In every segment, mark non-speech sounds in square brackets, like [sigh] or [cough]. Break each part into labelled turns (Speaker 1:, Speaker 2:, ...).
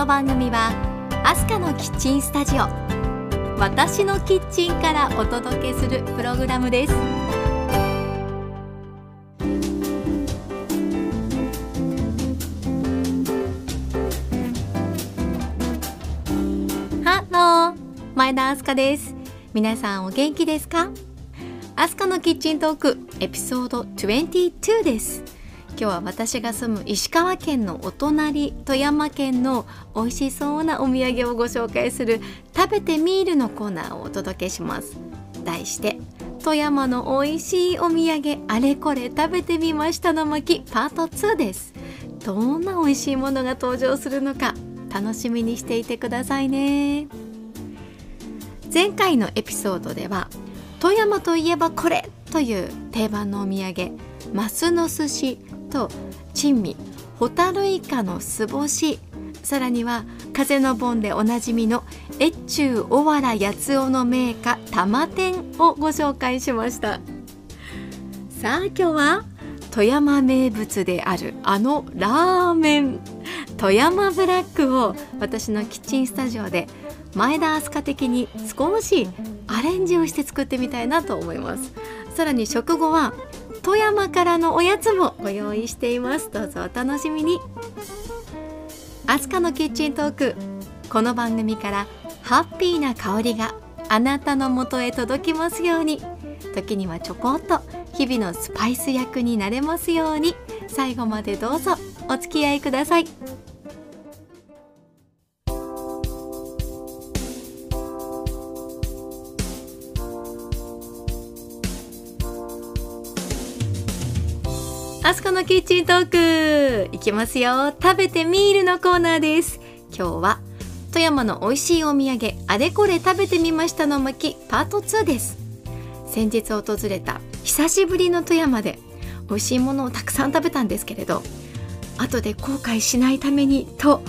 Speaker 1: この番組はアスカのキッチンスタジオ私のキッチンからお届けするプログラムです。ハロー前田アスカです。皆さんお元気ですか？アスカのキッチントークエピソード22です。今日は私が住む石川県のお隣富山県の美味しそうなお土産をご紹介する食べてみるのコーナーをお届けします。題して富山の美味しいお土産あれこれ食べてみましたの巻パート2です。どんな美味しいものが登場するのか楽しみにしていてくださいね。前回のエピソードでは富山といえばこれという定番のお土産マスの寿司と珍味ホタルイカの酢干し。さらには風の盆でおなじみの越中小原八つ尾の名家玉天をご紹介しました。さあ今日は富山名物であるあのラーメン。富山ブラックを私のキッチンスタジオで前田明日香的に少しアレンジをして作ってみたいなと思います。さらに食後は富山からのおやつもご用意しています。どうぞお楽しみに。アスカのキッチントーク。この番組からハッピーな香りがあなたの元へ届きますように。時にはちょこっと日々のスパイス役になれますように。最後までどうぞお付き合いください。アスカのキッチントークいきますよ。食べてみるのコーナーです。今日は富山の美味しいお土産あれこれ食べてみましたの巻パート2です。先日訪れた久しぶりの富山で美味しいものをたくさん食べたんですけれど後で後悔しないためにと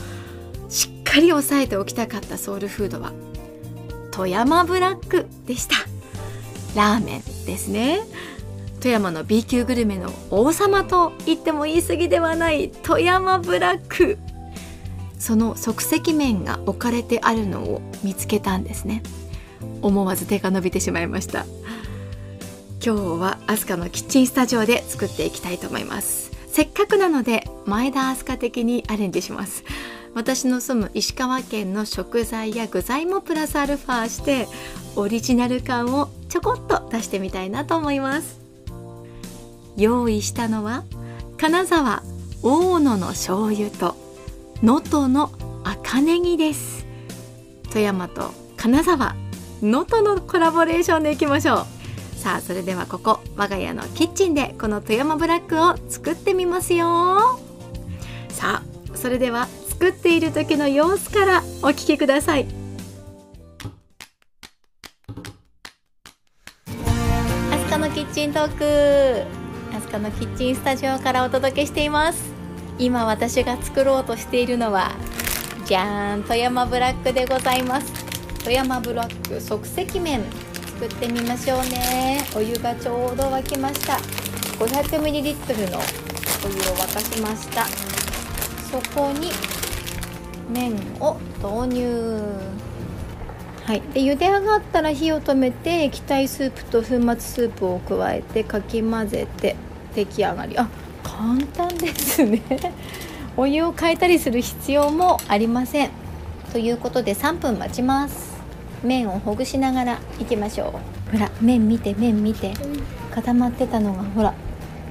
Speaker 1: しっかり押さえておきたかったソウルフードは富山ブラックでした。ラーメンですね。富山の B 級グルメの王様と言っても言い過ぎではない富山ブラック。その即席麺が置かれてあるのを見つけたんですね。思わず手が伸びてしまいました。今日はアスカのキッチンスタジオで作っていきたいと思います。せっかくなので前田アスカ的にアレンジします。私の住む石川県の食材や具材もプラスアルファしてオリジナル感をちょこっと出してみたいなと思います。用意したのは金沢大野の醤油と能登の赤ネギです。富山と金沢能登のコラボレーションでいきましょう。さあそれではここ我が家のキッチンでこの富山ブラックを作ってみますよ。さあそれでは作っている時の様子からお聞きください。アスカのキッチントーク。カのキッチンスタジオからお届けしています。今私が作ろうとしているのはじゃーん富山ブラックでございます。富山ブラック即席麺。作ってみましょうね。お湯がちょうど沸きました。500ml のお湯を沸かしました。そこに麺を投入。はい、で茹で上がったら火を止めて液体スープと粉末スープを加えてかき混ぜて。出来上がり。あ簡単ですね。[laughs] お湯を変えたりする必要もありません。ということで3分待ちます。麺をほぐしながらいきましょう。ほら麺見て麺見て。固まってたのがほら。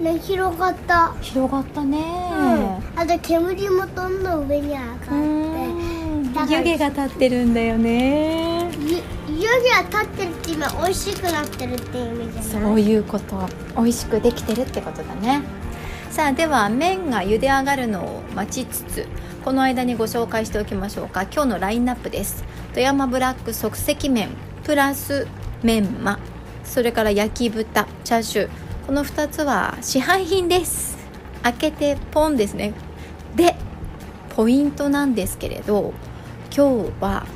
Speaker 2: ね広がった。
Speaker 1: 広がったね、
Speaker 2: うん、あと煙もどんどん上に上がって。
Speaker 1: 湯気が立ってるんだよね
Speaker 2: 湯気が立ってるって今美味しくなってるっていう意味じゃない？
Speaker 1: そういうこと。美味しくできてるってことだね。さあでは麺が茹で上がるのを待ちつつこの間にご紹介しておきましょうか。今日のラインナップです。富山ブラック即席麺プラスメンマそれから焼き豚チャーシュー。この2つは市販品です。開けてポンですね。でポイントなんですけれど今日は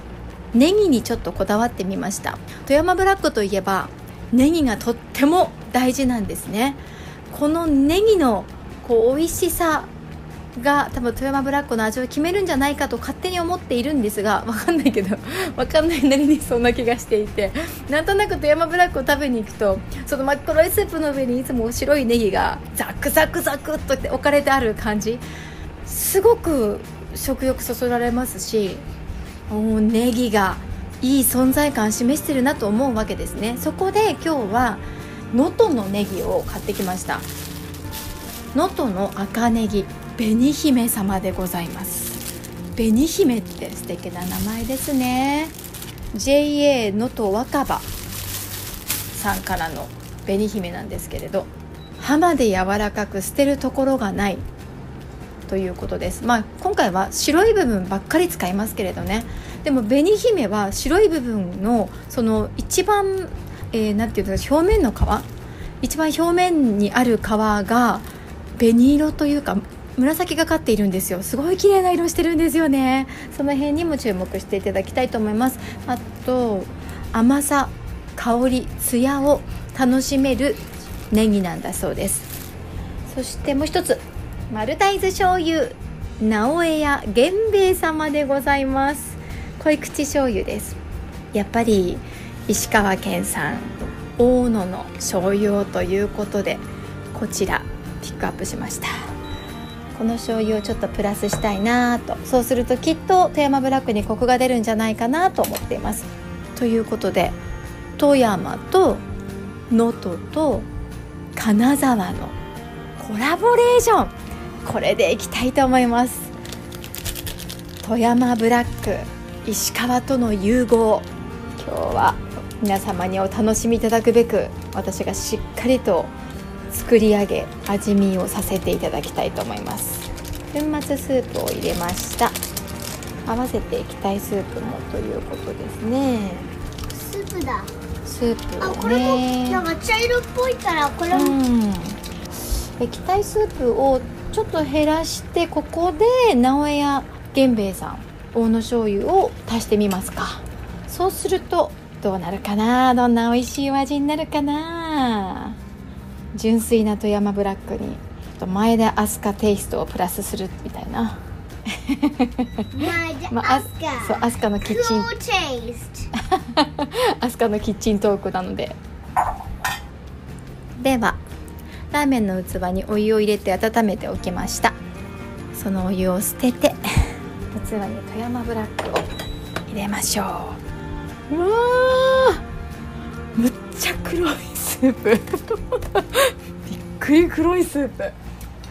Speaker 1: ネギにちょっとこだわってみました。富山ブラックといえばネギがとっても大事なんですね。このネギのこう美味しさが多分富山ブラックの味を決めるんじゃないかと勝手に思っているんですが分かんないけど [laughs] 分かんないなりにそんな気がしていて。なんとなく富山ブラックを食べに行くとその真っ黒いスープの上にいつも白いネギがザクザクザクっと置かれてある感じ。すごく食欲そそられますしもうネギがいい存在感示してるなと思うわけですね。そこで今日は能登のネギを買ってきました。能登の赤ネギ紅姫様でございます。紅姫って素敵な名前ですね。JA 能登若葉さんからの紅姫なんですけれど浜で柔らかく捨てるところがない。ということです、まあ、今回は白い部分ばっかり使いますけれどね。でも紅姫は白い部分のその一番えー、ていうの表面の皮。一番表面にある皮が紅色というか紫がかっているんですよ。すごい綺麗な色してるんですよね。その辺にも注目していただきたいと思います。あと甘さ香りツヤを楽しめるネギなんだそうです。そしてもう一つ。マルタイズ醤油直江屋源兵衛様でございます。濃口醤油です。やっぱり石川県産大野の醤油をということでこちらピックアップしました。この醤油をちょっとプラスしたいなと。そうするときっと富山ブラックにコクが出るんじゃないかなと思っています。ということで富山と能登と金沢のコラボレーション。これでいきたいと思います。富山ブラック石川との融合。今日は皆様にお楽しみいただくべく私がしっかりと作り上げ味見をさせていただきたいと思います。粉末スープを入れました。合わせて液体スープもということですね。
Speaker 2: スープだ。
Speaker 1: スープを、ね、
Speaker 2: あこれもなんか茶色っぽいからこれも、うん、
Speaker 1: 液体スープをちょっと減らしてここで直江屋源兵衛さん大野醤油を足してみますか。そうするとどうなるかな？どんな美味しいお味になるかな？純粋な富山ブラックに前田飛鳥テイストをプラスするみたいな。[laughs]
Speaker 2: まあ、
Speaker 1: そうアスカのキッチン。アスカのキッチントークなので。ではラーメンの器にお湯を入れて温めておきました。そのお湯を捨てて [laughs] 器に富山ブラックを入れましょう。うわむっちゃ黒いスープ。[laughs] びっくり黒いスープ。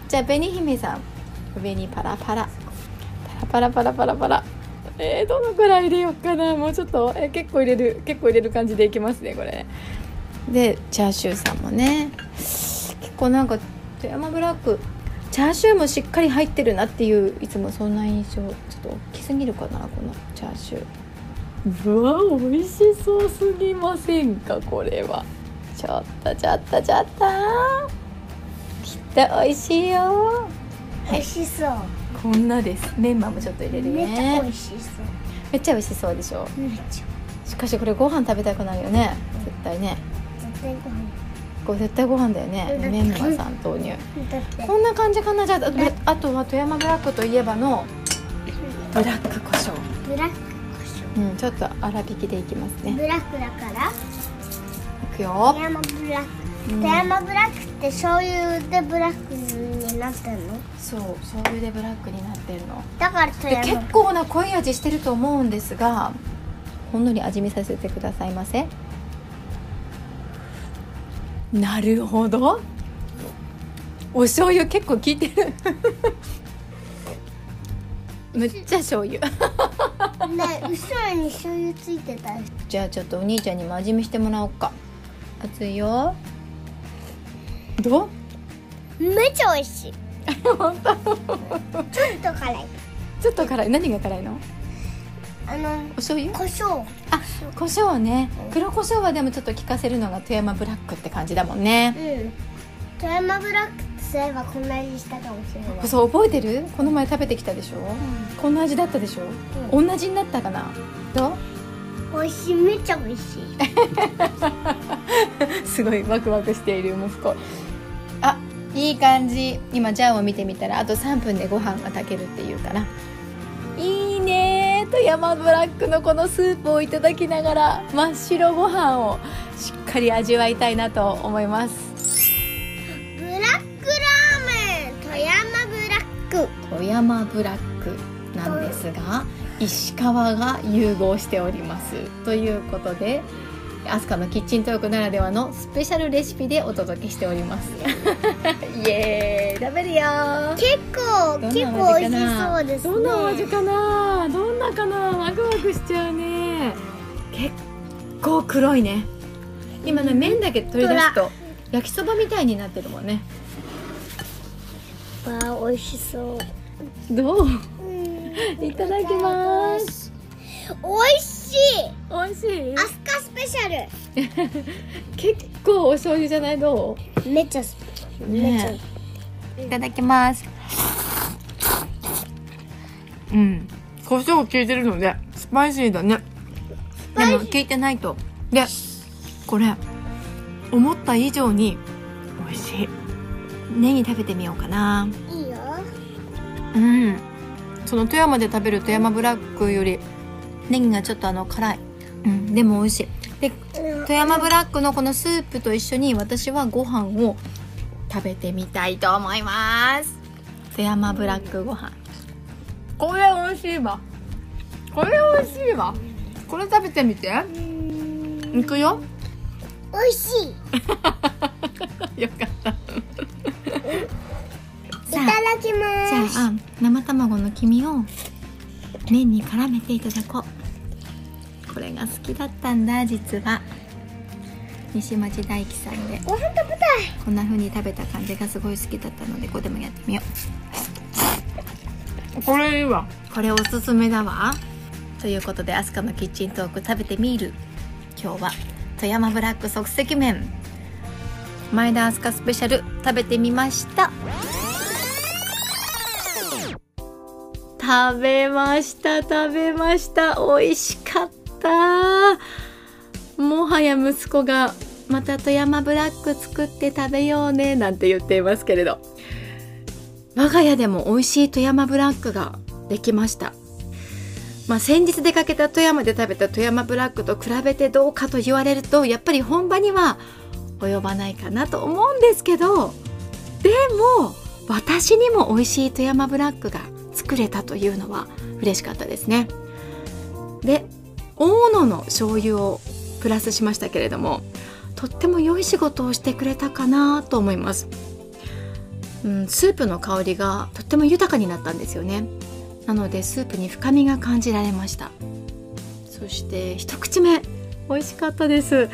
Speaker 1: じゃあ紅姫さん上にパラパラ。パラパラパラパラ。えー、どのくらい入れようかな。もうちょっと、えー、結構入れる結構入れる感じでいきますねこれ。でチャーシューさんもね。結構なんか富山ブラックチャーシューもしっかり入ってるなっていういつもそんな印象ちょっと大きすぎるかなこのチャーシュー。うわ美味しそうすぎませんかこれは。ちょっとちょっとちょっと。きっと美味しいよ。
Speaker 2: 美味しそう。
Speaker 1: こんなです。メンマもちょっと入れる
Speaker 2: ね。めっちゃ美味しそう。
Speaker 1: めっちゃ美味しそうでしょ。
Speaker 2: めっち
Speaker 1: ゃ。しかしこれご飯食べたくなるよね。絶対ね。
Speaker 2: 絶対ご飯
Speaker 1: これ絶対ご飯だよね。メンマさん豆乳。こんな感じかな。じゃああとは富山ブラックといえばのブラック胡椒。
Speaker 2: ブラック胡
Speaker 1: 椒。うんちょっと粗挽きでいきますね。
Speaker 2: ブラックだから。
Speaker 1: くよ。
Speaker 2: 富山ブラック、うん、富山ブラックって醤油でブラックになってるの？
Speaker 1: そう醤油でブラックになってるの。
Speaker 2: だから富
Speaker 1: 山。結構な濃い味してると思うんですがほんのり味見させてくださいませなるほど。お醤油結構効いてる。[laughs] むっちゃ醤油。
Speaker 2: ね後ろに醤油ついてた
Speaker 1: じゃあちょっとお兄ちゃんにも味見してもらおうか。熱いよ。ど
Speaker 2: う？めっちゃ美味しい。[laughs]
Speaker 1: 本当。ちょっ
Speaker 2: と辛い。
Speaker 1: ちょっと辛い。何が辛いの？
Speaker 2: あの
Speaker 1: お醤油？
Speaker 2: 胡椒。
Speaker 1: あ胡椒ね。黒胡椒はでもちょっと効かせるのが富山ブラックって感じだもんね。
Speaker 2: うん。富山ブラックってそういえばこんな味したかもしれない。
Speaker 1: そう覚えてる？この前食べてきたでしょ、うん、こんな味だったでしょ、うん、同じになったかな？どう？
Speaker 2: 美味しい。めっちゃ美味しい。[laughs]
Speaker 1: すごいワクワクしている息子。あいい感じ。今ジャーを見てみたらあと3分でご飯が炊けるっていうからね富山ブラックのこのスープをいただきながら真っ白ご飯をしっかり味わいたいなと思います。
Speaker 2: ブラックラーメン富山ブラック。
Speaker 1: 富山ブラックなんですが石川が融合しております。ということでアスカのキッチントークならではのスペシャルレシピでお届けしております。[laughs] イエーイ。食べるよ。
Speaker 2: 結構結構美味しそうですね。
Speaker 1: どんな味かな?どんなかな?ワクワクしちゃうね。結構黒いね。今ね麺だけ取り出すと焼きそばみたいになってるもんね。
Speaker 2: わあ美味しそう。
Speaker 1: どう？
Speaker 2: うん。
Speaker 1: いただきます
Speaker 2: 美味しい。
Speaker 1: 美味しい？
Speaker 2: アスカスペシャ [laughs]
Speaker 1: 結構お醤油じゃない？ど
Speaker 2: ルめっちゃめっちゃ。
Speaker 1: ねいただきます。うん。胡椒効いてるのでスパイシーだね。でも効いてないと。でこれ思った以上に美味しい。ネギ食べてみようかな。い
Speaker 2: いよ。
Speaker 1: うん。その富山で食べる富山ブラックよりネギがちょっとあの辛い。うんでも美味しい。で富山ブラックのこのスープと一緒に私はご飯を食べてみたいと思います。富山ブラックご飯。これ美味しいわ。これ美味しいわ。これ食べてみて。
Speaker 2: うん
Speaker 1: いくよ。
Speaker 2: 美味しい。[laughs]
Speaker 1: よかった。
Speaker 2: いただきます。
Speaker 1: じゃあ生卵の黄身を麺に絡めていただこう。これが好きだったんだ実は。西町大樹さんで。
Speaker 2: ご飯食べたい。
Speaker 1: こんな風に食べた感じがすごい好きだったのでここでもやってみよう。これいいわ。これおすすめだわ。ということでアスカのキッチントーク食べてみる。今日は富山ブラック即席麺。前田アスカスペシャル食べてみました食べました食べました。美味しかった。もはや息子がまた富山ブラック作って食べようねなんて言っていますけれど。我が家でも美味しい富山ブラックができました。まあ先日出かけた富山で食べた富山ブラックと比べてどうかと言われるとやっぱり本場には及ばないかなと思うんですけど。でも私にも美味しい富山ブラックが作れたというのは嬉しかったですね。で大野の醤油をプラスしましたけれどもとっても良い仕事をしてくれたかなと思います、うん、スープの香りがとっても豊かになったんですよね。なのでスープに深みが感じられました。そして一口目。美味しかったです。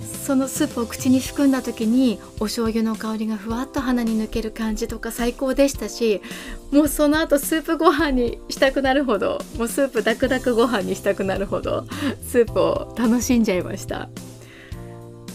Speaker 1: そのスープを口に含んだ時にお醤油の香りがふわっと鼻に抜ける感じとか最高でしたしもうその後スープご飯にしたくなるほどもうスープダクダクご飯にしたくなるほどスープを楽しんじゃいました。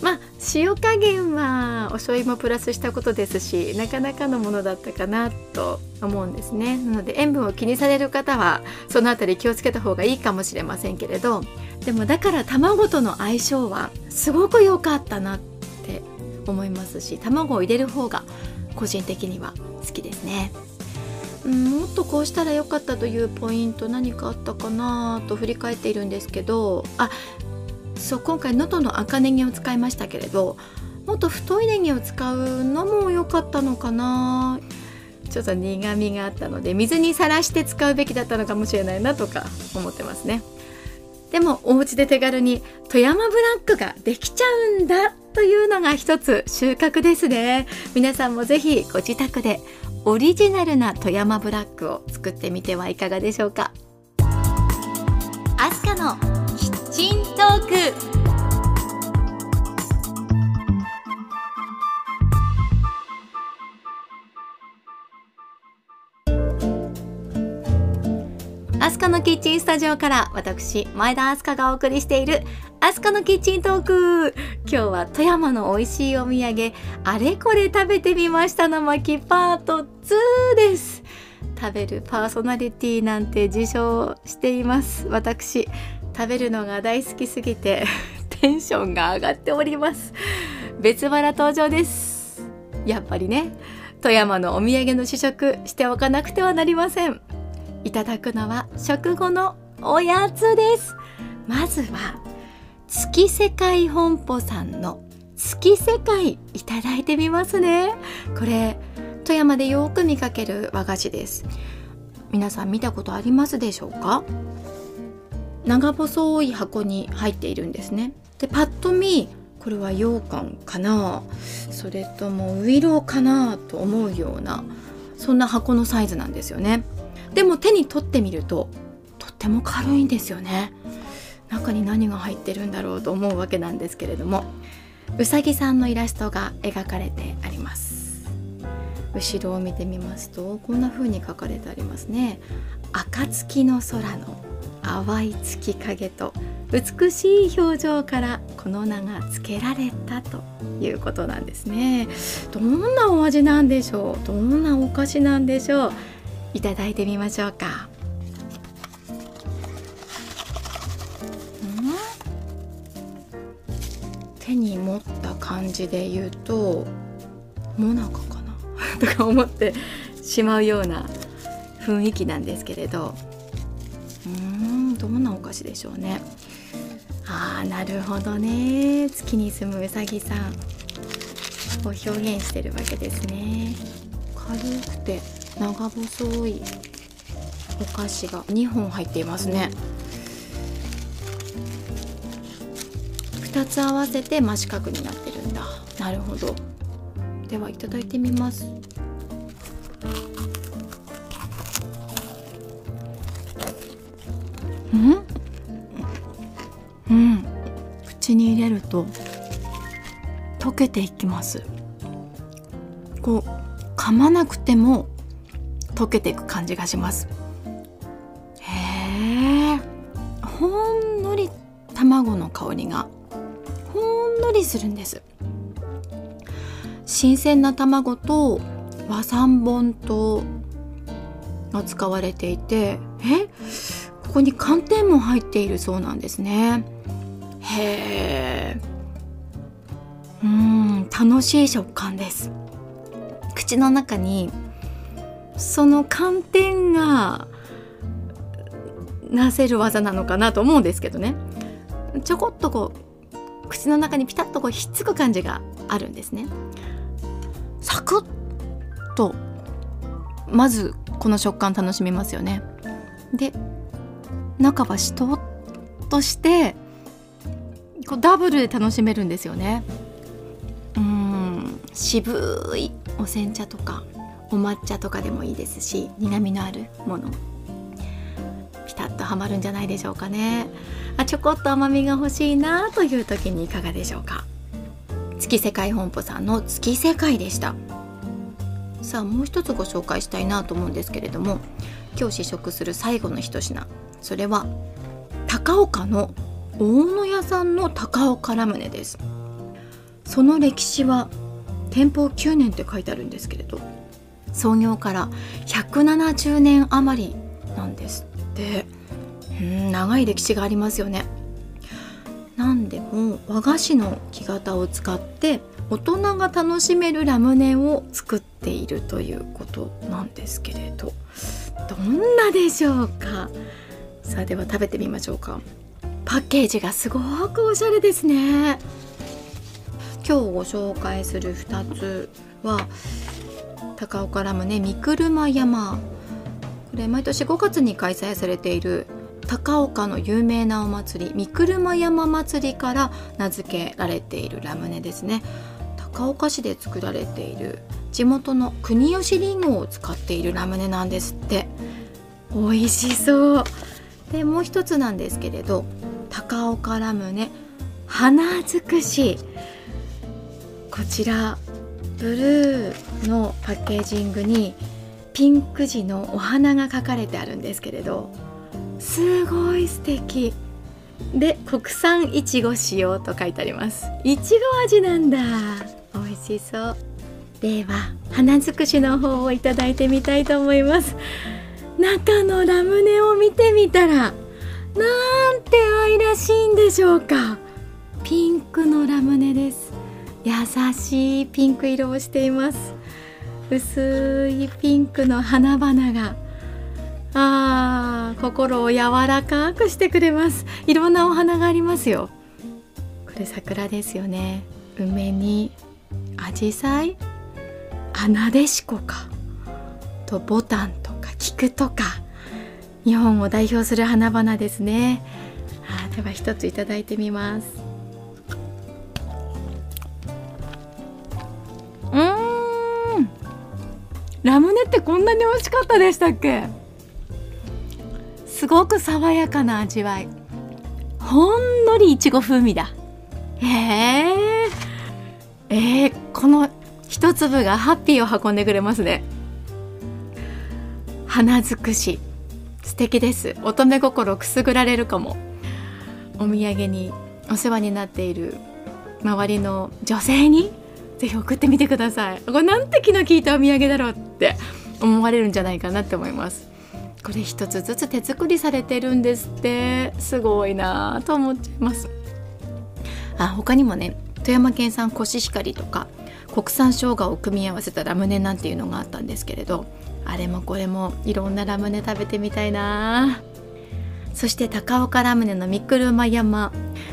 Speaker 1: まあ塩加減はお醤油もプラスしたことですしなかなかのものだったかなと思うんですね。なので塩分を気にされる方はそのあたり気をつけた方がいいかもしれませんけれどでもだから卵との相性はすごく良かったなって思いますし卵を入れる方が個人的には好きですね。うんもっとこうしたらよかったというポイント何かあったかなと振り返っているんですけどあそう今回能登の赤ネギを使いましたけれどもっと太いネギを使うのも良かったのかな。ちょっと苦みがあったので水にさらして使うべきだったのかもしれないなとか思ってますね。でもお家で手軽に富山ブラックができちゃうんだというのが一つ収穫ですね。皆さんもぜひご自宅でオリジナルな富山ブラックを作ってみてはいかがでしょうか。アスカのキッチントーク。アスカのキッチンスタジオから私前田アスカがお送りしているアスカのキッチントーク。今日は富山の美味しいお土産あれこれ食べてみましたの巻パート2です。食べるパーソナリティなんて自称しています。私食べるのが大好きすぎて [laughs] テンションが上がっております。別腹登場です。やっぱりね富山のお土産の試食しておかなくてはなりません。いただくのは食後のおやつです。まずは月世界本舗さんの月世界いただいてみますね。これ富山でよく見かける和菓子です。皆さん見たことありますでしょうか？長細い箱に入っているんですね。でパッと見これは羊羹かな。それともウイローかなと思うようなそんな箱のサイズなんですよね。でも手に取ってみるととっても軽いんですよね。中に何が入ってるんだろうと思うわけなんですけれどもうさぎさんのイラストが描かれてあります。後ろを見てみますとこんな風に書かれてありますね。暁の空の淡い月影と美しい表情からこの名が付けられたということなんですね。どんなお味なんでしょう？どんなお菓子なんでしょう？いただいてみましょうか。手に持った感じで言うとモナカかな？[laughs] とか思ってしまうような雰囲気なんですけれど。うんどんなお菓子でしょうね。あーなるほどね。月に住むうさぎさん。を表現してるわけですね。軽くて長細いお菓子が2本入っていますね。2つ合わせて真四角になってるんだ。なるほど。ではいただいてみます。と溶けていきます。こう噛まなくても溶けていく感じがします。へえほんのり卵の香りがほんのりするんです。新鮮な卵と和三盆糖が使われていてえ？ここに寒天も入っているそうなんですね。へえうん楽しい食感です。口の中にその寒天がなせる技なのかなと思うんですけどね。ちょこっとこう口の中にピタッとこうひっつく感じがあるんですね。サクッとまずこの食感楽しめますよね。で中はしとっとしてこうダブルで楽しめるんですよね。うん。渋いお煎茶とかお抹茶とかでもいいですし苦みのあるもの。ピタッとはまるんじゃないでしょうかね。あちょこっと甘みが欲しいなという時にいかがでしょうか。月世界本舗さんの月世界でした。さあもう一つご紹介したいなと思うんですけれども今日試食する最後の一品。それは高岡の大野屋さんの高岡ラムネです。その歴史は店舗9年って書いてあるんですけれど創業から170年余りなんですって。うん長い歴史がありますよね。何でも和菓子の木型を使って大人が楽しめるラムネを作っているということなんですけれどどんなでしょうか？さあでは食べてみましょうか。パッケージがすごくおしゃれですね。今日ご紹介する2つは高岡ラムネ三車山。これ毎年5月に開催されている高岡の有名なお祭り三車山祭りから名付けられているラムネですね。高岡市で作られている地元の国吉りんごを使っているラムネなんですって。美味しそう。でもう一つなんですけれど高岡ラムネ花尽くし。こちらブルーのパッケージングにピンク地のお花が描かれてあるんですけれどすごい素敵。で国産いちご使用と書いてあります。いちご味なんだ。美味しそう。では花尽くしの方をいただいてみたいと思います。中のラムネを見てみたらなんて愛らしいんでしょうか。ピンクのラムネです。優しいピンク色をしています。薄いピンクの花々が。あー心を柔らかくしてくれます。いろんなお花がありますよ。これ桜ですよね。梅に紫陽花アナデシコか。とボタンとか菊とか。日本を代表する花々ですね。あでは一ついただいてみます。うん。ラムネってこんなに美味しかったでしたっけ？すごく爽やかな味わい。ほんのりいちご風味だ。へええー、この一粒がハッピーを運んでくれますね。花尽くし。素敵です。乙女心くすぐられるかも。お土産にお世話になっている周りの女性にぜひ送ってみてください。これなんて気の利いたお土産だろうって思われるんじゃないかなって思います。これ一つずつ手作りされてるんですって。すごいなと思っちゃいます。あ他にもね富山県産コシヒカリとか国産生姜を組み合わせたラムネなんていうのがあったんですけれどあれもこれもいろんなラムネ食べてみたいな。そして高岡ラムネのミクルマ山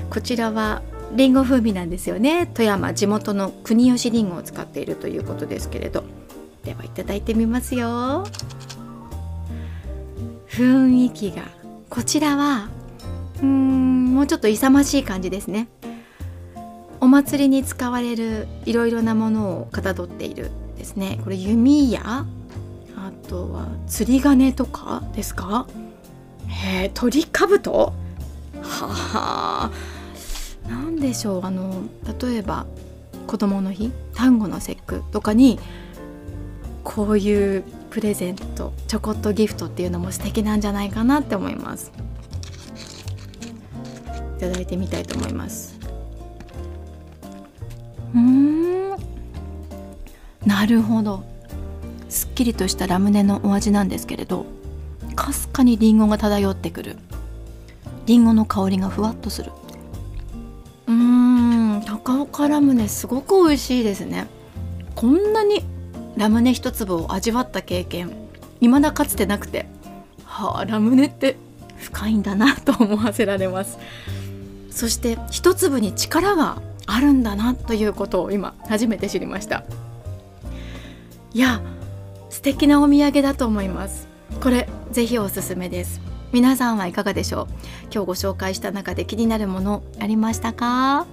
Speaker 1: こちらはりんご風味なんですよね。富山地元の国吉りんごを使っているということですけれど。ではいただいてみますよ。雰囲気がこちらはうんもうちょっと勇ましい感じですね。お祭りに使われるいろいろなものをかたどっているですね。これ弓矢とは釣り鐘とかですか？へえ鳥かぶとは。あ何でしょうあの例えば子供の日端午の節句とかにこういうプレゼントちょこっとギフトっていうのも素敵なんじゃないかなって思います。いただいてみたいと思います。うん。なるほど。きりとしたラムネのお味なんですけれどかすかにリンゴが漂ってくる。リンゴの香りがふわっとする。うーん高岡ラムネすごく美味しいですね。こんなにラムネ一粒を味わった経験未だかつてなくてはあラムネって深いんだなと思わせられます。そして一粒に力があるんだなということを今初めて知りました。いや素敵なお土産だと思います。これぜひおすすめです。皆さんはいかがでしょう？今日ご紹介した中で気になるものありましたか？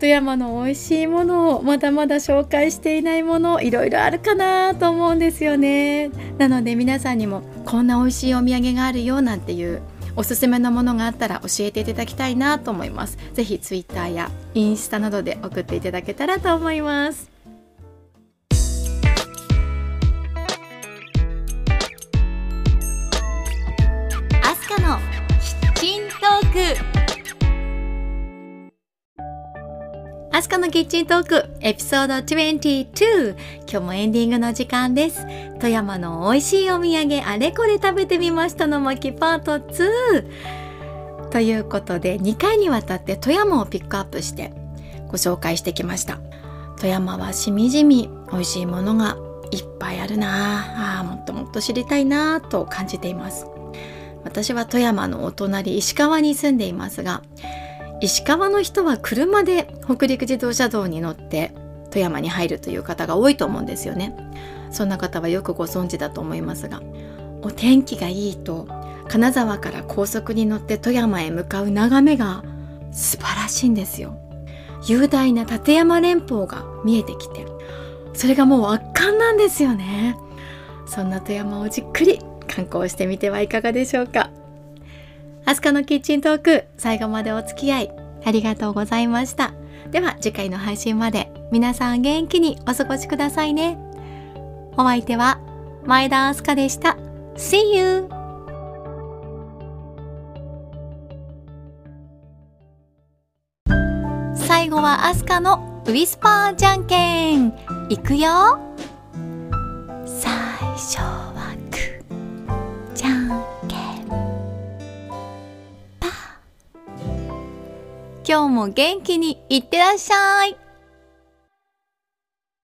Speaker 1: 富山の美味しいものをまだまだ紹介していないものいろいろあるかなと思うんですよね。なので皆さんにもこんな美味しいお土産があるよなんていうおすすめのものがあったら教えていただきたいなと思います。ぜひツイッターやインスタなどで送っていただけたらと思います。トーク。アスカのキッチントークエピソード22今日もエンディングの時間です。富山の美味しいお土産あれこれ食べてみましたの巻パート2ということで2回にわたって富山をピックアップしてご紹介してきました。富山はしみじみ美味しいものがいっぱいあるなあもっともっと知りたいなと感じています。私は富山のお隣石川に住んでいますが石川の人は車で北陸自動車道に乗って富山に入るという方が多いと思うんですよね。そんな方はよくご存知だと思いますがお天気がいいと金沢から高速に乗って富山へ向かう眺めが素晴らしいんですよ。雄大な立山連峰が見えてきてそれがもう圧巻なんですよね。そんな富山をじっくり観光してみてはいかがでしょうか。アスカのキッチントーク最後までお付き合いありがとうございました。では次回の配信まで皆さん元気にお過ごしくださいね。お相手は前田アスカでした。See you! 最後はアスカのウィスパーじゃんけん。いくよ。最初。じゃんけん。パー。今日も元気にいってらっしゃい。